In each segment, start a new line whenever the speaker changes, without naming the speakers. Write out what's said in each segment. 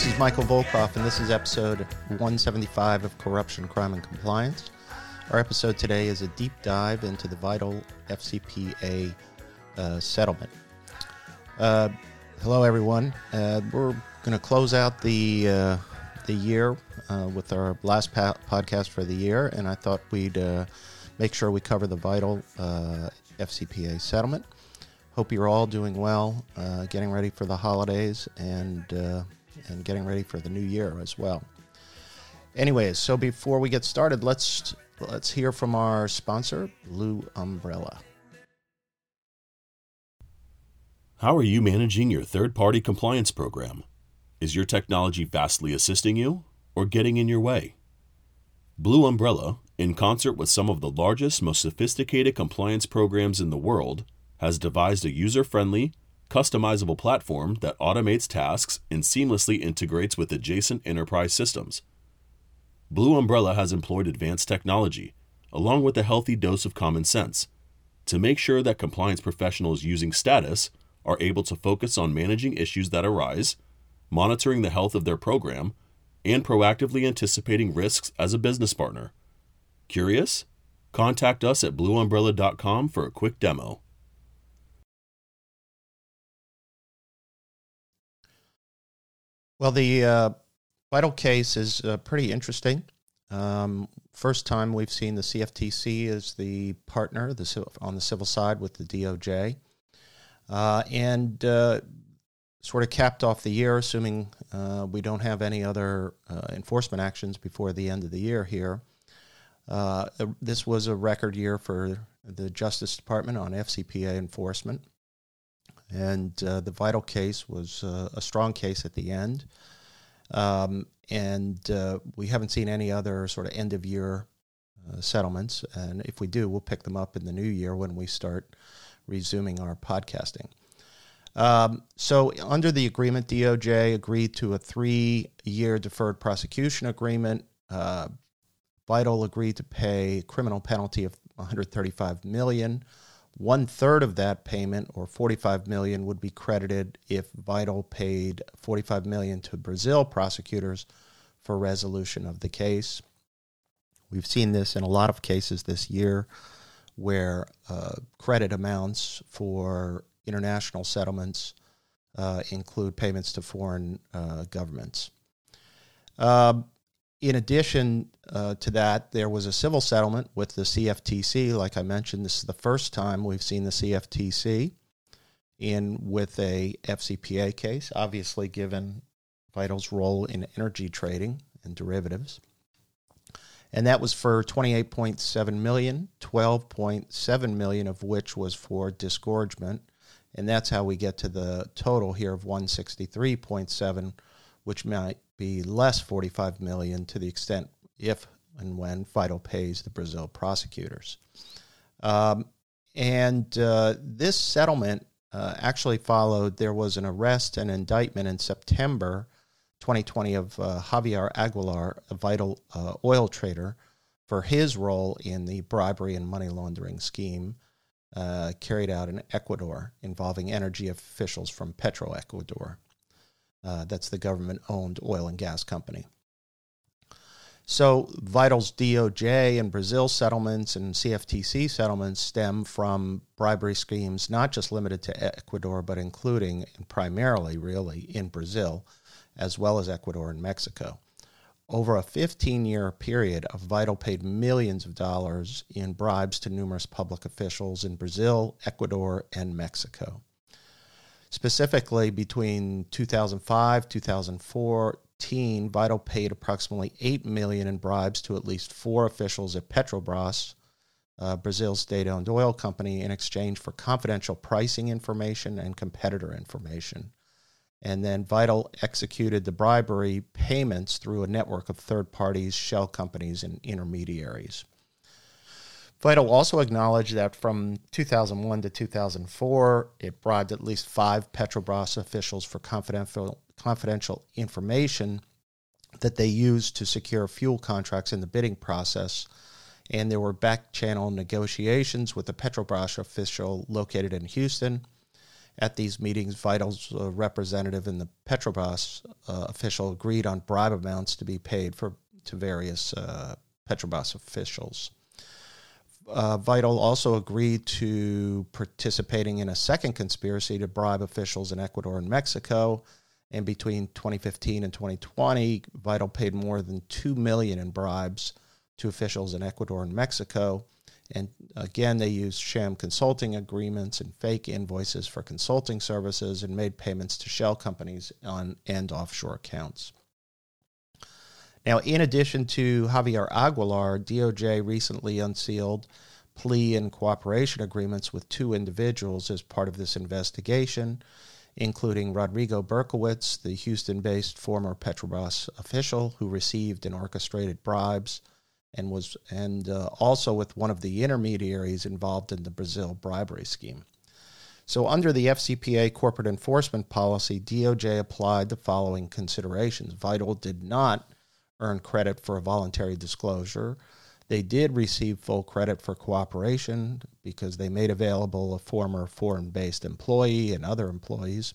this is Michael Volkov, and this is episode 175 of Corruption, Crime, and Compliance. Our episode today is a deep dive into the Vitol FCPA uh, settlement. Uh, hello, everyone. Uh, we're going to close out the uh, the year uh, with our last pa- podcast for the year, and I thought we'd uh, make sure we cover the Vitol FCPA settlement. Hope you're all doing well, getting ready for the holidays, and and getting ready for the new year as well. Anyways, so before we get started, let's let's hear from our sponsor, Blue Umbrella.
How are you managing your third party compliance program? Is your technology vastly assisting you or getting in your way? Blue Umbrella, in concert with some of the largest, most sophisticated compliance programs in the world, has devised a user friendly, customizable platform that automates tasks and seamlessly integrates with adjacent enterprise systems. Blue Umbrella has employed advanced technology, along with a healthy dose of common sense, to make sure that compliance professionals using status are able to focus on managing issues that arise, monitoring the health of their program, and proactively anticipating risks as a business partner. Curious? Contact us at blueumbrella.com for a quick demo.
Well, the uh, Vitol case is uh, pretty interesting. Um, first time we've seen the CFTC as the partner the, on the civil side with the DOJ. Uh, and uh, sort of capped off the year, assuming uh, we don't have any other uh, enforcement actions before the end of the year here. This was a record year for the Justice Department on FCPA enforcement. And uh, the Vitol case was uh, a strong case at the end. Um, and uh, we haven't seen any other sort of end of year uh, settlements. And if we do, we'll pick them up in the new year when we start resuming our podcasting. Um, so, under the agreement, DOJ agreed to a three year deferred prosecution agreement. Uh, Vitol agreed to pay a criminal penalty of 135 million. One third of that payment, or 45 million, would be credited if Vitol paid 45 million to Brazil prosecutors for resolution of the case. We've seen this in a lot of cases this year where uh, credit amounts for international settlements uh, include payments to foreign uh, governments. In addition uh, to that, there was a civil settlement with the CFTC. Like I mentioned, this is the first time we've seen the CFTC in with a FCPA case, obviously given Vitol's role in energy trading and derivatives. And that was for 28.7 million, 12.7 million of which was for disgorgement. And that's how we get to the total here of 163.7, which might be less 45 million to the extent if and when Vitol pays the Brazil prosecutors. Um, and uh, this settlement uh, actually followed, there was an arrest and indictment in September 2020 of uh, Javier Aguilar, a Vitol uh, oil trader, for his role in the bribery and money laundering scheme uh, carried out in Ecuador involving energy officials from Petroecuador. Uh, that's the government owned oil and gas company. So, Vitol's DOJ and Brazil settlements and CFTC settlements stem from bribery schemes not just limited to Ecuador, but including and primarily, really, in Brazil, as well as Ecuador and Mexico. Over a 15 year period, Vitol paid millions of dollars in bribes to numerous public officials in Brazil, Ecuador, and Mexico specifically between 2005, 2014, Vitol paid approximately 8 million in bribes to at least four officials at Petrobras, uh, Brazil's state-owned oil company, in exchange for confidential pricing information and competitor information. And then Vitol executed the bribery payments through a network of third parties, shell companies, and intermediaries. Vitol also acknowledged that from 2001 to 2004, it bribed at least five Petrobras officials for confidential, confidential information that they used to secure fuel contracts in the bidding process. And there were back channel negotiations with a Petrobras official located in Houston. At these meetings, Vitol's uh, representative and the Petrobras uh, official agreed on bribe amounts to be paid for to various uh, Petrobras officials uh, Vitol also agreed to participating in a second conspiracy to bribe officials in Ecuador and Mexico. And between 2015 and 2020, Vitol paid more than two million in bribes to officials in Ecuador and Mexico. And again, they used sham consulting agreements and fake invoices for consulting services and made payments to shell companies on and offshore accounts. Now, in addition to Javier Aguilar, DOJ recently unsealed plea and cooperation agreements with two individuals as part of this investigation, including Rodrigo Berkowitz, the Houston based former Petrobras official who received and orchestrated bribes. And was and uh, also with one of the intermediaries involved in the Brazil bribery scheme. So, under the FCPA corporate enforcement policy, DOJ applied the following considerations. Vitol did not earn credit for a voluntary disclosure. They did receive full credit for cooperation because they made available a former foreign based employee and other employees.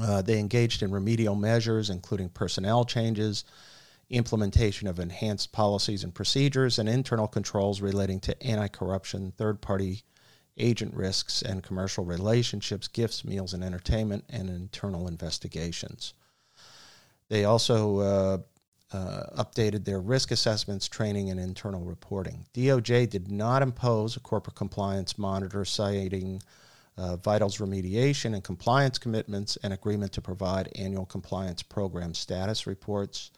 Uh, they engaged in remedial measures, including personnel changes, implementation of enhanced policies and procedures, and internal controls relating to anti corruption, third party agent risks, and commercial relationships, gifts, meals, and entertainment, and internal investigations. They also uh, uh, updated their risk assessments, training, and internal reporting. DOJ did not impose a corporate compliance monitor citing uh, Vitol's remediation and compliance commitments and agreement to provide annual compliance program status reports.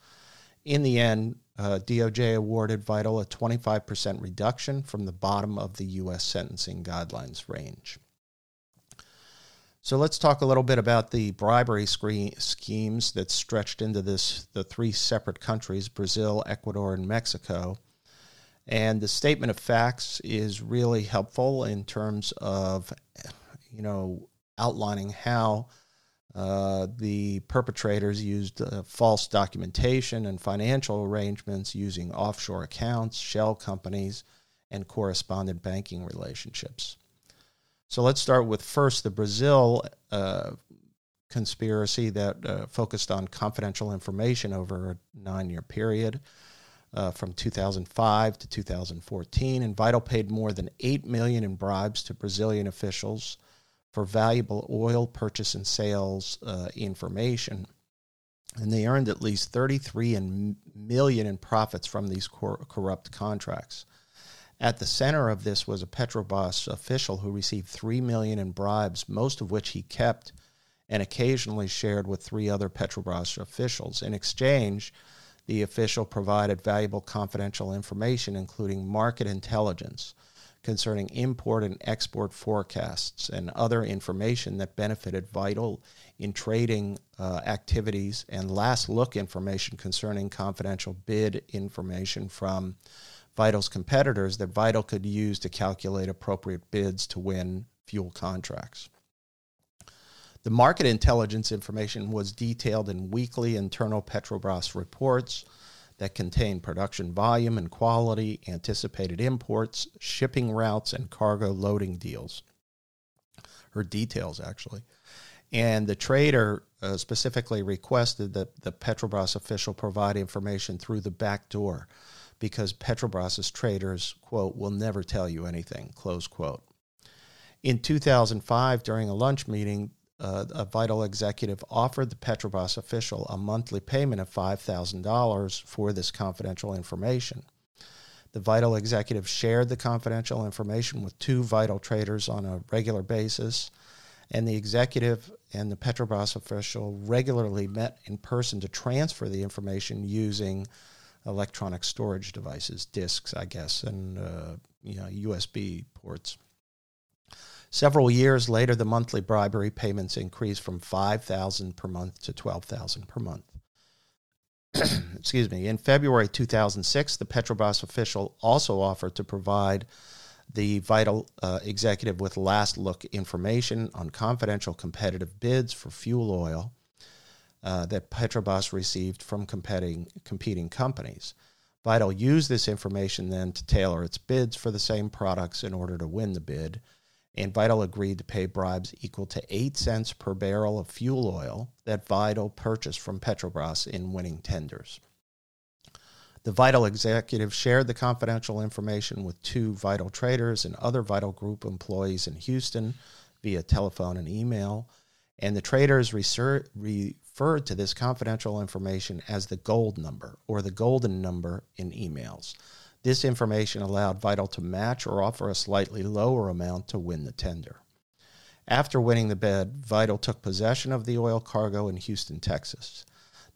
In the end, uh, DOJ awarded Vitol a 25% reduction from the bottom of the U.S. sentencing guidelines range. So let's talk a little bit about the bribery schemes that stretched into this the three separate countries, Brazil, Ecuador, and Mexico. And the statement of facts is really helpful in terms of, you know, outlining how uh, the perpetrators used uh, false documentation and financial arrangements using offshore accounts, shell companies, and correspondent banking relationships. So let's start with first the Brazil uh, conspiracy that uh, focused on confidential information over a nine year period. Uh, from 2005 to 2014, and Vitol paid more than 8 million in bribes to Brazilian officials for valuable oil purchase and sales uh, information. And they earned at least 33 million in profits from these cor- corrupt contracts. At the center of this was a Petrobras official who received three million in bribes, most of which he kept and occasionally shared with three other Petrobras officials. In exchange, the official provided valuable confidential information, including market intelligence concerning import and export forecasts and other information that benefited Vitol in trading uh, activities, and last look information concerning confidential bid information from Vitol's competitors that Vitol could use to calculate appropriate bids to win fuel contracts. The market intelligence information was detailed in weekly internal Petrobras reports that contained production volume and quality, anticipated imports, shipping routes, and cargo loading deals. Her details, actually. And the trader uh, specifically requested that the Petrobras official provide information through the back door because Petrobras's traders, quote, will never tell you anything, close quote. In 2005, during a lunch meeting, uh, a Vitol executive offered the Petrobras official a monthly payment of $5,000 for this confidential information. The Vitol executive shared the confidential information with two Vitol traders on a regular basis, and the executive and the Petrobras official regularly met in person to transfer the information using electronic storage devices, disks, I guess, and uh, you know, USB ports. Several years later, the monthly bribery payments increased from 5000 per month to 12000 per month. Excuse me. In February 2006, the Petrobras official also offered to provide the Vitol uh, executive with last look information on confidential competitive bids for fuel oil uh, that Petrobras received from competing, competing companies. Vitol used this information then to tailor its bids for the same products in order to win the bid, and Vitol agreed to pay bribes equal to 8 cents per barrel of fuel oil that Vitol purchased from Petrobras in winning tenders. The Vitol executive shared the confidential information with two Vitol traders and other Vitol Group employees in Houston via telephone and email, and the traders refer- referred to this confidential information as the gold number or the golden number in emails. This information allowed Vitol to match or offer a slightly lower amount to win the tender. After winning the bid, Vitol took possession of the oil cargo in Houston, Texas.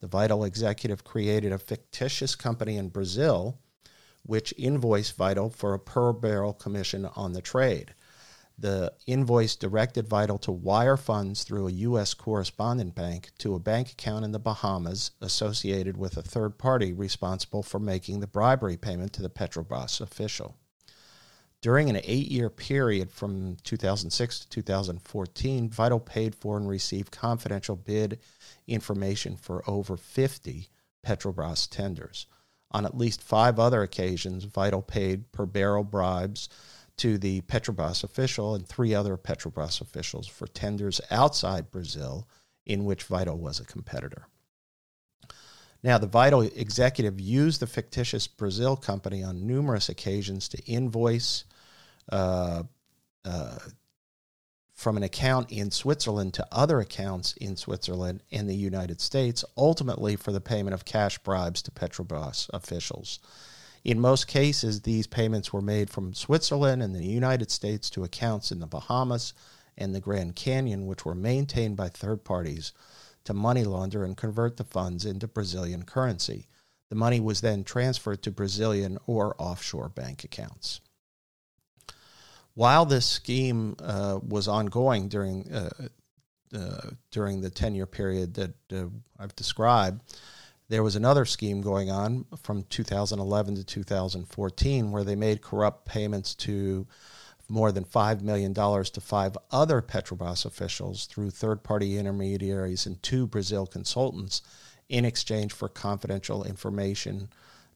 The Vitol executive created a fictitious company in Brazil which invoiced Vitol for a per barrel commission on the trade. The invoice directed Vitol to wire funds through a U.S. correspondent bank to a bank account in the Bahamas associated with a third party responsible for making the bribery payment to the Petrobras official. During an eight year period from 2006 to 2014, Vitol paid for and received confidential bid information for over 50 Petrobras tenders. On at least five other occasions, Vitol paid per barrel bribes to the Petrobras official and three other Petrobras officials for tenders outside Brazil in which Vitol was a competitor. Now, the Vitol executive used the fictitious Brazil company on numerous occasions to invoice uh, uh, from an account in Switzerland to other accounts in Switzerland and the United States, ultimately for the payment of cash bribes to Petrobras officials. In most cases, these payments were made from Switzerland and the United States to accounts in the Bahamas and the Grand Cayman, which were maintained by third parties to money launder and convert the funds into Brazilian currency. The money was then transferred to Brazilian or offshore bank accounts. While this scheme uh, was ongoing during uh, uh, during the ten year period that uh, I've described, there was another scheme going on from 2011 to 2014 where they made corrupt payments to more than $5 million to five other Petrobras officials through third party intermediaries and two Brazil consultants in exchange for confidential information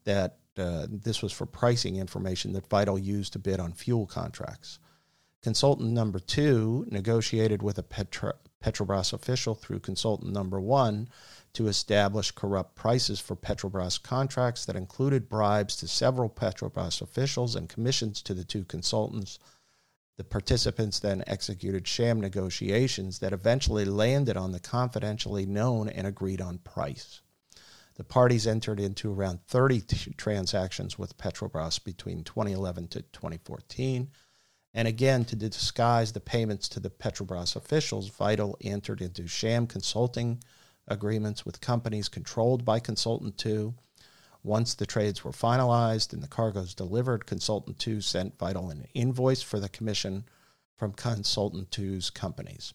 that uh, this was for pricing information that Vitol used to bid on fuel contracts. Consultant number two negotiated with a Petro- Petrobras official through consultant number one to establish corrupt prices for Petrobras contracts that included bribes to several Petrobras officials and commissions to the two consultants. The participants then executed sham negotiations that eventually landed on the confidentially known and agreed on price. The parties entered into around 30 t- transactions with Petrobras between 2011 to 2014. And again, to disguise the payments to the Petrobras officials, Vitol entered into sham consulting agreements with companies controlled by Consultant 2. Once the trades were finalized and the cargoes delivered, Consultant 2 sent Vitol an invoice for the commission from Consultant 2's companies.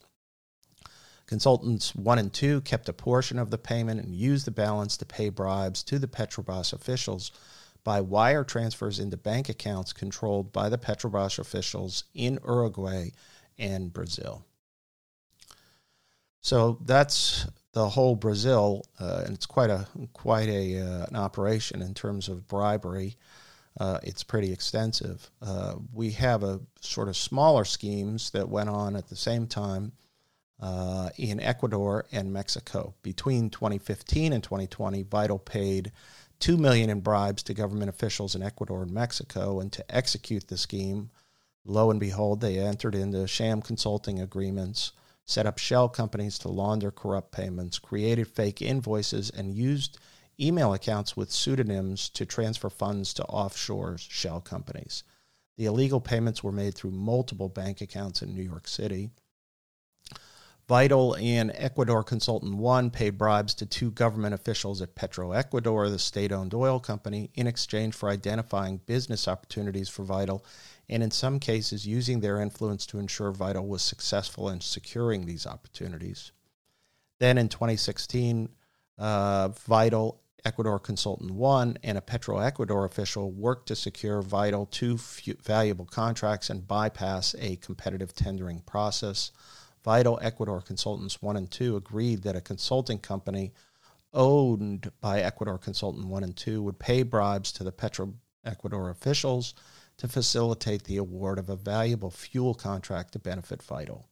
Consultants 1 and 2 kept a portion of the payment and used the balance to pay bribes to the Petrobras officials by wire transfers into bank accounts controlled by the Petrobras officials in Uruguay and Brazil. So that's the whole Brazil, uh, and it's quite a quite a uh, an operation in terms of bribery. Uh, it's pretty extensive. Uh, we have a sort of smaller schemes that went on at the same time uh, in Ecuador and Mexico. Between 2015 and 2020, Vitol paid two million in bribes to government officials in Ecuador and Mexico, and to execute the scheme, lo and behold, they entered into sham consulting agreements, set up shell companies to launder corrupt payments, created fake invoices, and used email accounts with pseudonyms to transfer funds to offshore shell companies. The illegal payments were made through multiple bank accounts in New York City. Vitol and Ecuador Consultant One paid bribes to two government officials at Petroecuador, the state owned oil company, in exchange for identifying business opportunities for Vitol and, in some cases, using their influence to ensure Vitol was successful in securing these opportunities. Then in 2016, uh, Vitol, Ecuador Consultant One, and a Petroecuador official worked to secure Vitol two valuable contracts and bypass a competitive tendering process. Vitol Ecuador Consultants 1 and 2 agreed that a consulting company owned by Ecuador Consultant 1 and 2 would pay bribes to the Petro Ecuador officials to facilitate the award of a valuable fuel contract to benefit Vitol.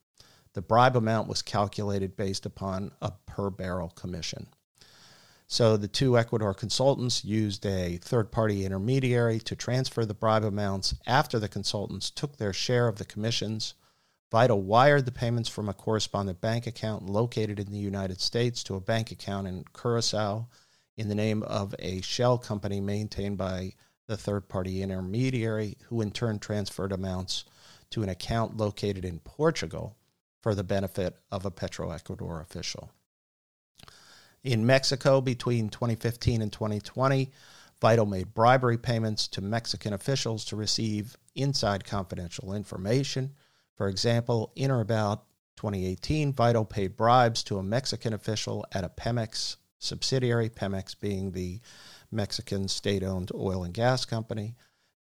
The bribe amount was calculated based upon a per barrel commission. So the two Ecuador consultants used a third party intermediary to transfer the bribe amounts after the consultants took their share of the commissions Vitol wired the payments from a correspondent bank account located in the United States to a bank account in Curacao in the name of a shell company maintained by the third party intermediary, who in turn transferred amounts to an account located in Portugal for the benefit of a Petroecuador official. In Mexico, between 2015 and 2020, Vitol made bribery payments to Mexican officials to receive inside confidential information for example, in or about 2018, Vitol paid bribes to a Mexican official at a Pemex subsidiary, Pemex being the Mexican state owned oil and gas company.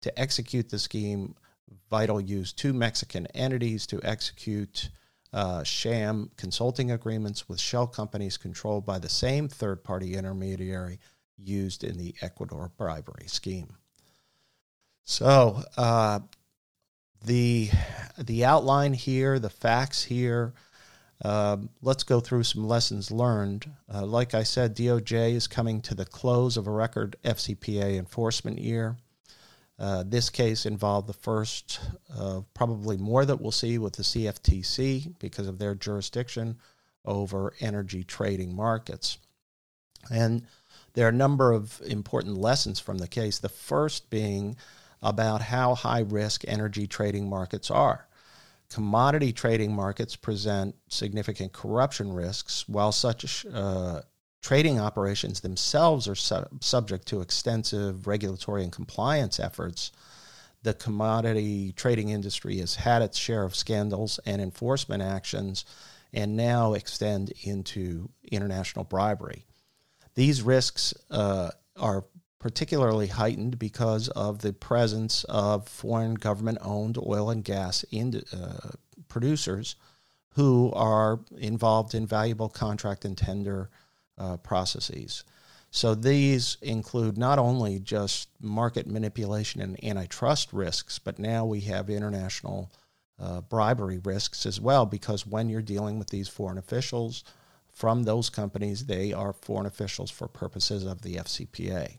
To execute the scheme, Vitol used two Mexican entities to execute uh, sham consulting agreements with shell companies controlled by the same third party intermediary used in the Ecuador bribery scheme. So, uh, the the outline here, the facts here. Uh, let's go through some lessons learned. Uh, like I said, DOJ is coming to the close of a record FCPA enforcement year. Uh, this case involved the first, probably more that we'll see with the CFTC because of their jurisdiction over energy trading markets. And there are a number of important lessons from the case. The first being about how high risk energy trading markets are. Commodity trading markets present significant corruption risks, while such uh, trading operations themselves are su- subject to extensive regulatory and compliance efforts. The commodity trading industry has had its share of scandals and enforcement actions and now extend into international bribery. These risks uh, are particularly heightened because of the presence of foreign government owned oil and gas in, uh, producers who are involved in valuable contract and tender uh, processes. So these include not only just market manipulation and antitrust risks, but now we have international uh, bribery risks as well, because when you're dealing with these foreign officials from those companies, they are foreign officials for purposes of the FCPA.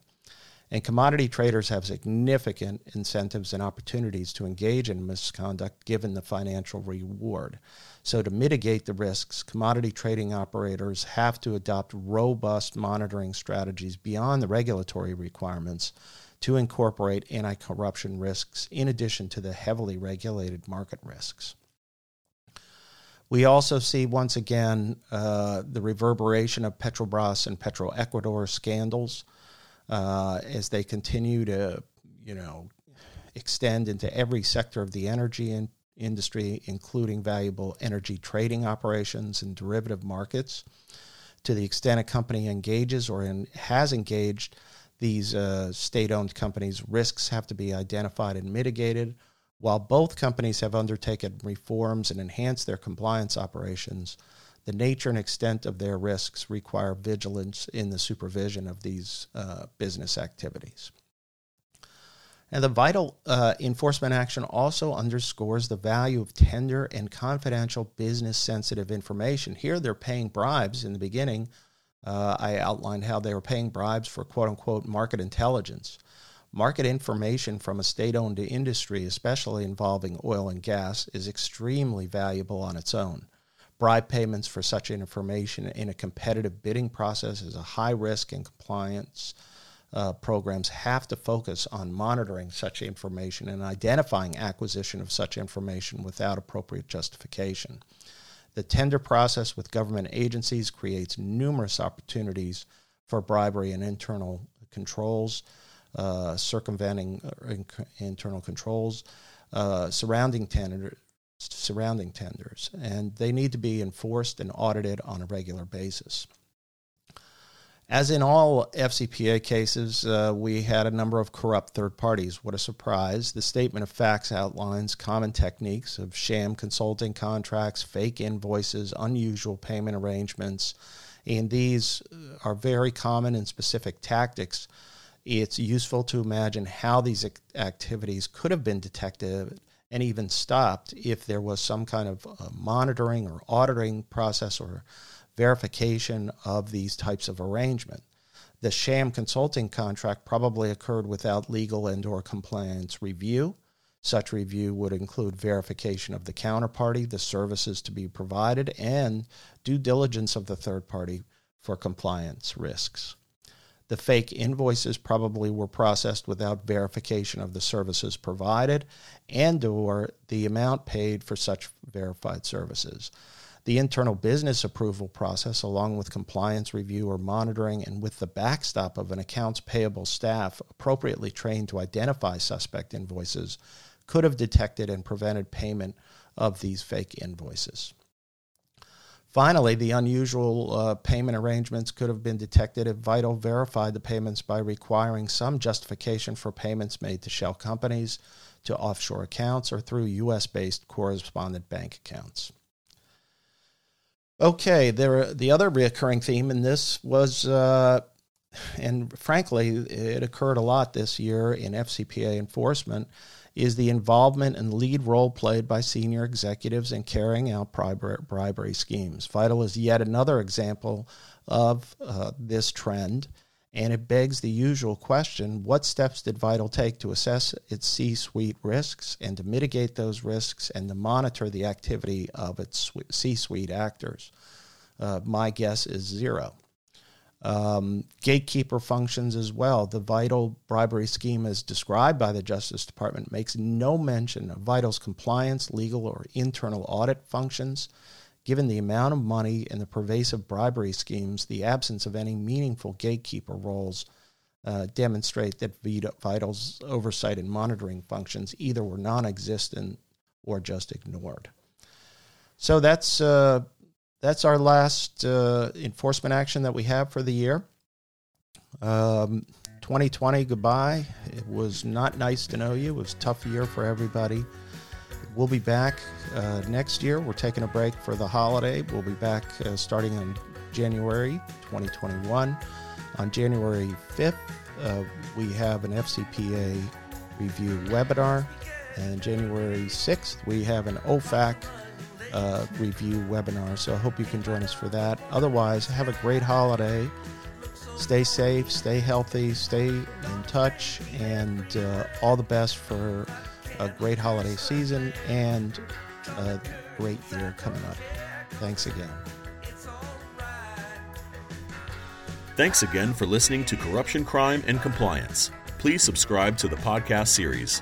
And commodity traders have significant incentives and opportunities to engage in misconduct given the financial reward. So, to mitigate the risks, commodity trading operators have to adopt robust monitoring strategies beyond the regulatory requirements to incorporate anti corruption risks in addition to the heavily regulated market risks. We also see once again uh, the reverberation of Petrobras and Petroecuador scandals uh, as they continue to, you know, extend into every sector of the energy in, industry, including valuable energy trading operations and derivative markets. To the extent a company engages or in, has engaged these uh, state owned companies, risks have to be identified and mitigated. While both companies have undertaken reforms and enhanced their compliance operations, the nature and extent of their risks require vigilance in the supervision of these uh, business activities. And the Vitol uh, enforcement action also underscores the value of tender and confidential business sensitive information. Here they're paying bribes in the beginning. Uh, I outlined how they were paying bribes for quote unquote market intelligence. Market information from a state owned industry, especially involving oil and gas, is extremely valuable on its own. Bribe payments for such information in a competitive bidding process is a high risk, and compliance uh, programs have to focus on monitoring such information and identifying acquisition of such information without appropriate justification. The tender process with government agencies creates numerous opportunities for bribery and internal controls, uh, circumventing uh, internal controls, uh, surrounding tender, surrounding tenders, and they need to be enforced and audited on a regular basis. As in all FCPA cases, uh, we had a number of corrupt third parties. What a surprise. The statement of facts outlines common techniques of sham consulting contracts, fake invoices, unusual payment arrangements, and these are very common and specific tactics. It's useful to imagine how these activities could have been detected and even stopped if there was some kind of uh, monitoring or auditing process or verification of these types of arrangement. The sham consulting contract probably occurred without legal and or compliance review. Such review would include verification of the counterparty, the services to be provided, and due diligence of the third party for compliance risks. The fake invoices probably were processed without verification of the services provided and or the amount paid for such verified services. The internal business approval process, along with compliance review or monitoring, and with the backstop of an accounts payable staff appropriately trained to identify suspect invoices, could have detected and prevented payment of these fake invoices. Finally, the unusual uh, payment arrangements could have been detected if Vitol verified the payments by requiring some justification for payments made to shell companies, to offshore accounts, or through U.S. based correspondent bank accounts. Okay, there the other reoccurring theme in this was, uh, and frankly, it occurred a lot this year in FCPA enforcement, is the involvement and lead role played by senior executives in carrying out bribery schemes. Vitol is yet another example of uh, this trend and it begs the usual question what steps did Vitol take to assess its C suite risks and to mitigate those risks and to monitor the activity of its C suite actors? Uh, my guess is zero. Um, gatekeeper functions as well. The Vitol bribery scheme, as described by the Justice Department, makes no mention of Vitol's compliance, legal, or internal audit functions. Given the amount of money and the pervasive bribery schemes, the absence of any meaningful gatekeeper roles uh, demonstrate that Vitol's oversight and monitoring functions either were non existent or just ignored. So that's, uh, that's our last uh, enforcement action that we have for the year. Um, 2020, goodbye. It was not nice to know you. It was a tough year for everybody. We'll be back uh, next year. We're taking a break for the holiday. We'll be back uh, starting in January 2021. On January 5th, uh, we have an FCPA review webinar. And January 6th, we have an OFAC uh, review webinar. So I hope you can join us for that. Otherwise, have a great holiday. Stay safe, stay healthy, stay in touch, and uh, all the best for a great holiday season and a great year coming up. Thanks again.
Thanks again for listening to Corruption, Crime, and Compliance. Please subscribe to the podcast series.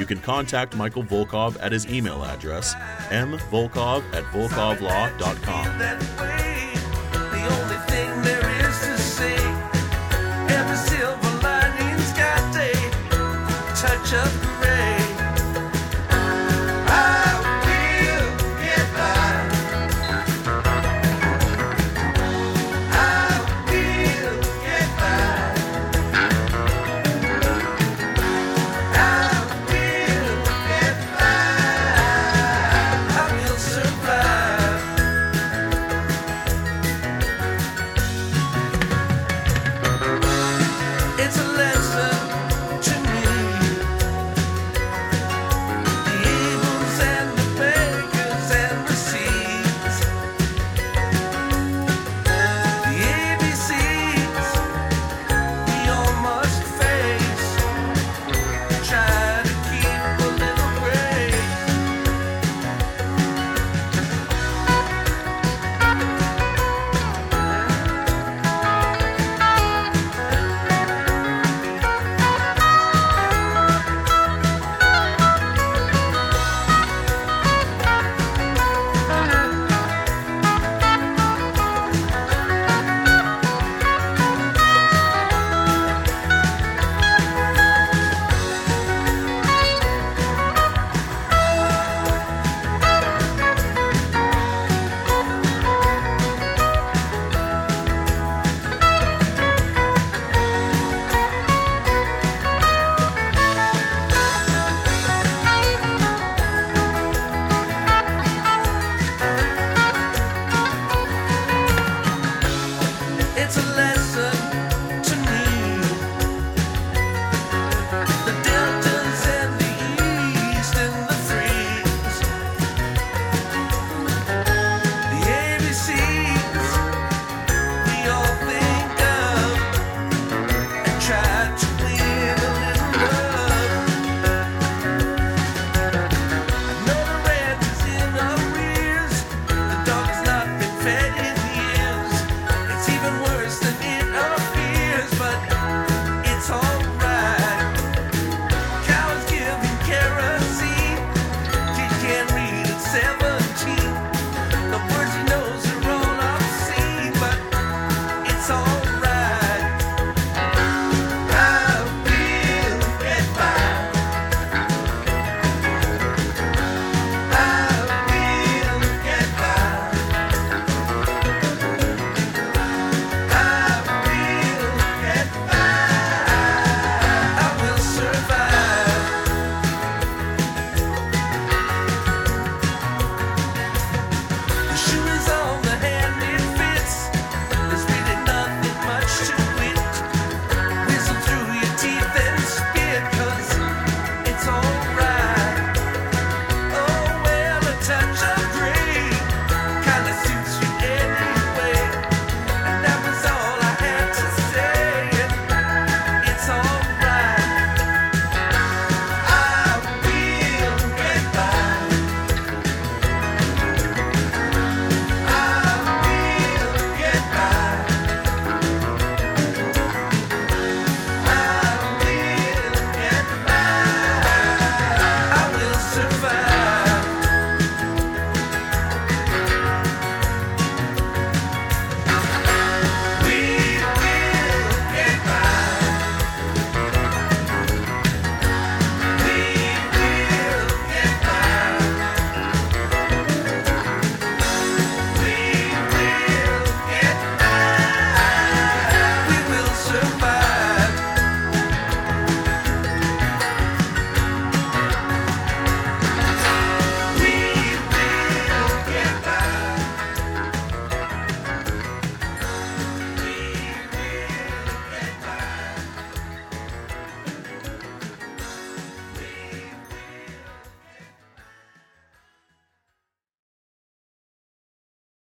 You can contact Michael Volkov at his email address, mvolkov at volkovlaw.com.